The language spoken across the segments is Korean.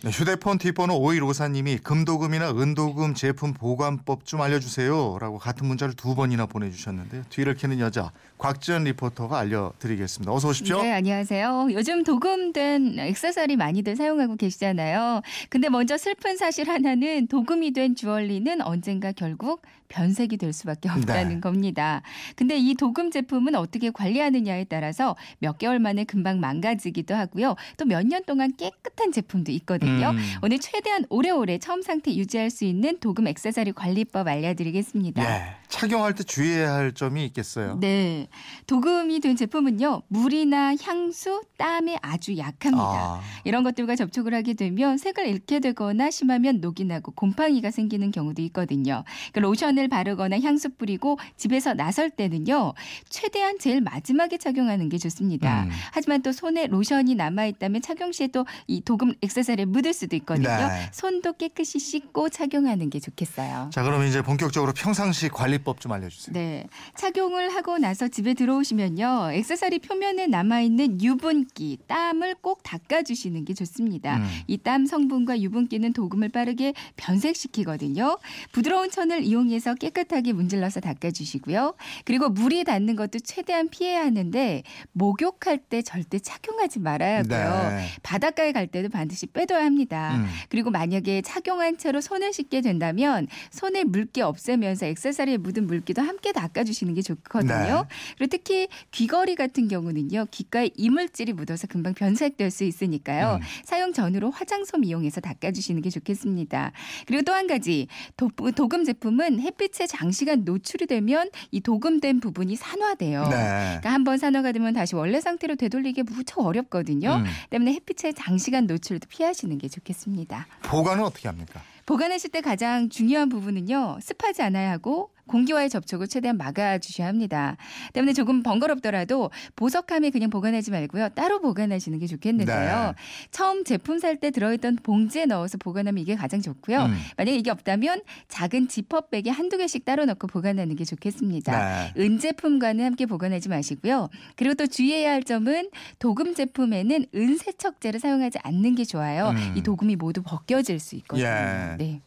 네, 휴대폰 뒷번호 5154님이 금도금이나 은도금 제품 보관법 좀 알려주세요. 라고 같은 문자를 두 번이나 보내주셨는데요. 뒤를 캐는 여자 곽지연 리포터가 알려드리겠습니다. 어서 오십시오. 네, 안녕하세요. 요즘 도금된 액세서리 많이들 사용하고 계시잖아요. 근데 먼저 슬픈 사실 하나는 도금이 된 주얼리는 언젠가 결국 변색이 될 수밖에 없다는 네. 겁니다. 근데 이 도금 제품은 어떻게 관리하느냐에 따라서 몇 개월 만에 금방 망가지기도 하고요. 또 몇 년 동안 깨끗한 제품도 있거든요. 음. 오늘 최대한 오래오래 처음 상태 유지할 수 있는 도금 액세서리 관리법 알려드리겠습니다. 예, 착용할 때 주의해야 할 점이 있겠어요. 네. 도금이 된 제품은요, 물이나 향수, 땀에 아주 약합니다. 아, 이런 것들과 접촉을 하게 되면 색을 잃게 되거나 심하면 녹이 나고 곰팡이가 생기는 경우도 있거든요. 그 로션을 바르거나 향수 뿌리고 집에서 나설 때는요, 최대한 제일 마지막에 착용하는 게 좋습니다. 음. 하지만 또 손에 로션이 남아 있다면 착용 시에 또 이 도금 액세서리에 묻을 수도 있거든요. 네. 손도 깨끗이 씻고 착용하는 게 좋겠어요. 자 그럼 이제 본격적으로 평상시 관리 법 좀 알려주세요. 네. 착용을 하고 나서 집에 들어오시면요. 액세서리 표면에 남아 있는 유분기, 땀을 꼭 닦아주시는 게 좋습니다. 음. 이땀 성분과 유분기는 도금을 빠르게 변색시키거든요. 부드러운 천을 이용해서 깨끗하게 문질러서 닦아주시고요. 그리고 물이 닿는 것도 최대한 피해야 하는데 목욕할 때 절대 착용하지 말아야 하고요. 네. 바닷가에 갈 때도 반드시 빼둬야 합니다. 음. 그리고 만약에 착용한 채로 손을 씻게 된다면 손에 물기 없애면서 액세서리에 묻은 물기도 함께 닦아주시는 게 좋거든요. 네. 그리고 특히 귀걸이 같은 경우는요. 귓가에 이물질이 묻어서 금방 변색될 수 있으니까요. 음. 사용 전후로 화장솜 이용해서 닦아주시는 게 좋겠습니다. 그리고 또 한 가지 도, 도금 제품은 햇빛에 장시간 노출이 되면 이 도금된 부분이 산화돼요. 네. 그러니까 한 번 산화가 되면 다시 원래 상태로 되돌리기 무척 어렵거든요. 음. 때문에 햇빛에 장시간 노출도 피하시는 게 좋겠습니다. 보관은 어떻게 합니까? 보관하실 때 가장 중요한 부분은요. 습하지 않아야 하고 공기와의 접촉을 최대한 막아주셔야 합니다. 때문에 조금 번거롭더라도 보석함에 그냥 보관하지 말고요. 따로 보관하시는 게 좋겠는데요. 네. 처음 제품 살 때 들어있던 봉지에 넣어서 보관하면 이게 가장 좋고요. 음. 만약에 이게 없다면 작은 지퍼백에 한두 개씩 따로 넣고 보관하는 게 좋겠습니다. 네. 은제품과는 함께 보관하지 마시고요. 그리고 또 주의해야 할 점은 도금 제품에는 은세척제를 사용하지 않는 게 좋아요. 음. 이 도금이 모두 벗겨질 수 있거든요. 예. 네.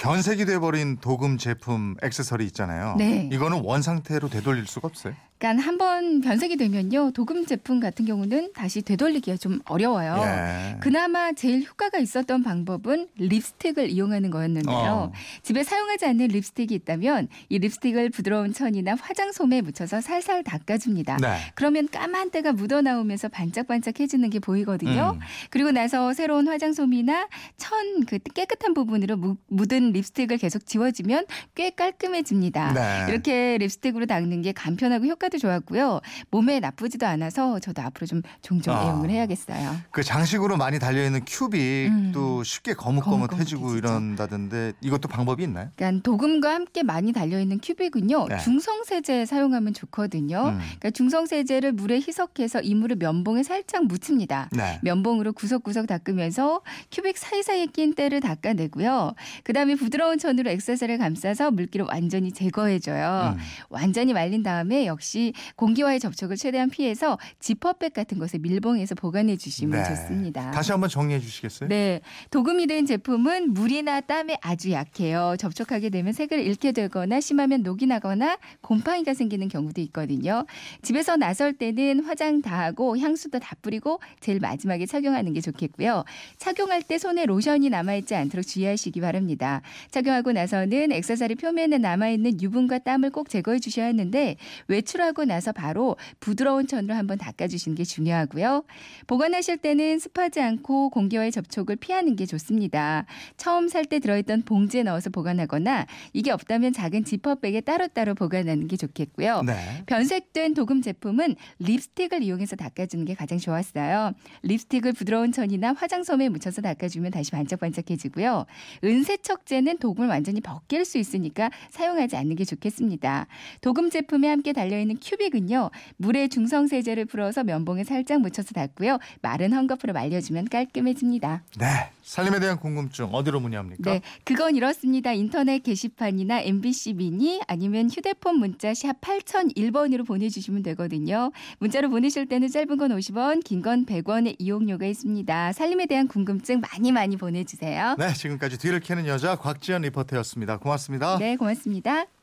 변색이 돼버린 도금 제품 액세서리 있잖아요. 네. 이거는 원 상태로 되돌릴 수가 없어요. 그러니까 한 번 변색이 되면요. 도금 제품 같은 경우는 다시 되돌리기가 좀 어려워요. 예. 그나마 제일 효과가 있었던 방법은 립스틱을 이용하는 거였는데요. 어. 집에 사용하지 않는 립스틱이 있다면 이 립스틱을 부드러운 천이나 화장솜에 묻혀서 살살 닦아줍니다. 네. 그러면 까만 때가 묻어 나오면서 반짝반짝해지는 게 보이거든요. 음. 그리고 나서 새로운 화장솜이나 천 그 깨끗한 부분으로 무- 묻은 립스틱을 계속 지워주면 꽤 깔끔해집니다. 네. 이렇게 립스틱으로 닦는 게 간편하고 효과 도 좋았고요. 몸에 나쁘지도 않아서 저도 앞으로 좀 종종 아. 애용을 해야겠어요. 그 장식으로 많이 달려 있는 큐빅도 음. 쉽게 거뭇거뭇해지고. 이런다던데 이것도 방법이 있나요? 그러니까 도금과 함께 많이 달려 있는 큐빅은요. 네. 중성 세제 사용하면 좋거든요. 음. 그러니까 중성 세제를 물에 희석해서 이물을 면봉에 살짝 묻힙니다. 네. 면봉으로 구석구석 닦으면서 큐빅 사이사이에 낀 때를 닦아내고요. 그다음에 부드러운 천으로 액세서리를 감싸서 물기를 완전히 제거해줘요. 음. 완전히 말린 다음에 역시 공기와의 접촉을 최대한 피해서 지퍼백 같은 것에 밀봉해서 보관해 주시면 네. 좋습니다. 다시 한번 정리해 주시겠어요? 네. 도금이 된 제품은 물이나 땀에 아주 약해요. 접촉하게 되면 색을 잃게 되거나 심하면 녹이 나거나 곰팡이가 생기는 경우도 있거든요. 집에서 나설 때는 화장 다 하고 향수도 다 뿌리고 제일 마지막에 착용하는 게 좋겠고요. 착용할 때 손에 로션이 남아있지 않도록 주의하시기 바랍니다. 착용하고 나서는 액세서리 표면에 남아있는 유분과 땀을 꼭 제거해 주셔야 하는데 외출 하고 나서 바로 부드러운 천으로 한번 닦아주시는 게 중요하고요. 보관하실 때는 습하지 않고 공기와의 접촉을 피하는 게 좋습니다. 처음 살 때 들어있던 봉지에 넣어서 보관하거나 이게 없다면 작은 지퍼백에 따로따로 보관하는 게 좋겠고요. 네. 변색된 도금 제품은 립스틱을 이용해서 닦아주는 게 가장 좋았어요. 립스틱을 부드러운 천이나 화장솜에 묻혀서 닦아주면 다시 반짝반짝해지고요. 은세척제는 도금을 완전히 벗길 수 있으니까 사용하지 않는 게 좋겠습니다. 도금 제품에 함께 달려있는 큐빅은요. 물에 중성세제를 풀어서 면봉에 살짝 묻혀서 닦고요. 마른 헝겊으로 말려주면 깔끔해집니다. 네. 살림에 대한 궁금증 어디로 문의합니까? 네, 그건 이렇습니다. 인터넷 게시판이나 MBC 미니 아니면 휴대폰 문자 샵 8001번으로 보내주시면 되거든요. 문자로 보내실 때는 짧은 건 50원, 긴 건 100원의 이용료가 있습니다. 살림에 대한 궁금증 많이 많이 보내주세요. 네, 지금까지 뒤를 캐는 여자 곽지연 리포터였습니다. 고맙습니다. 네, 고맙습니다.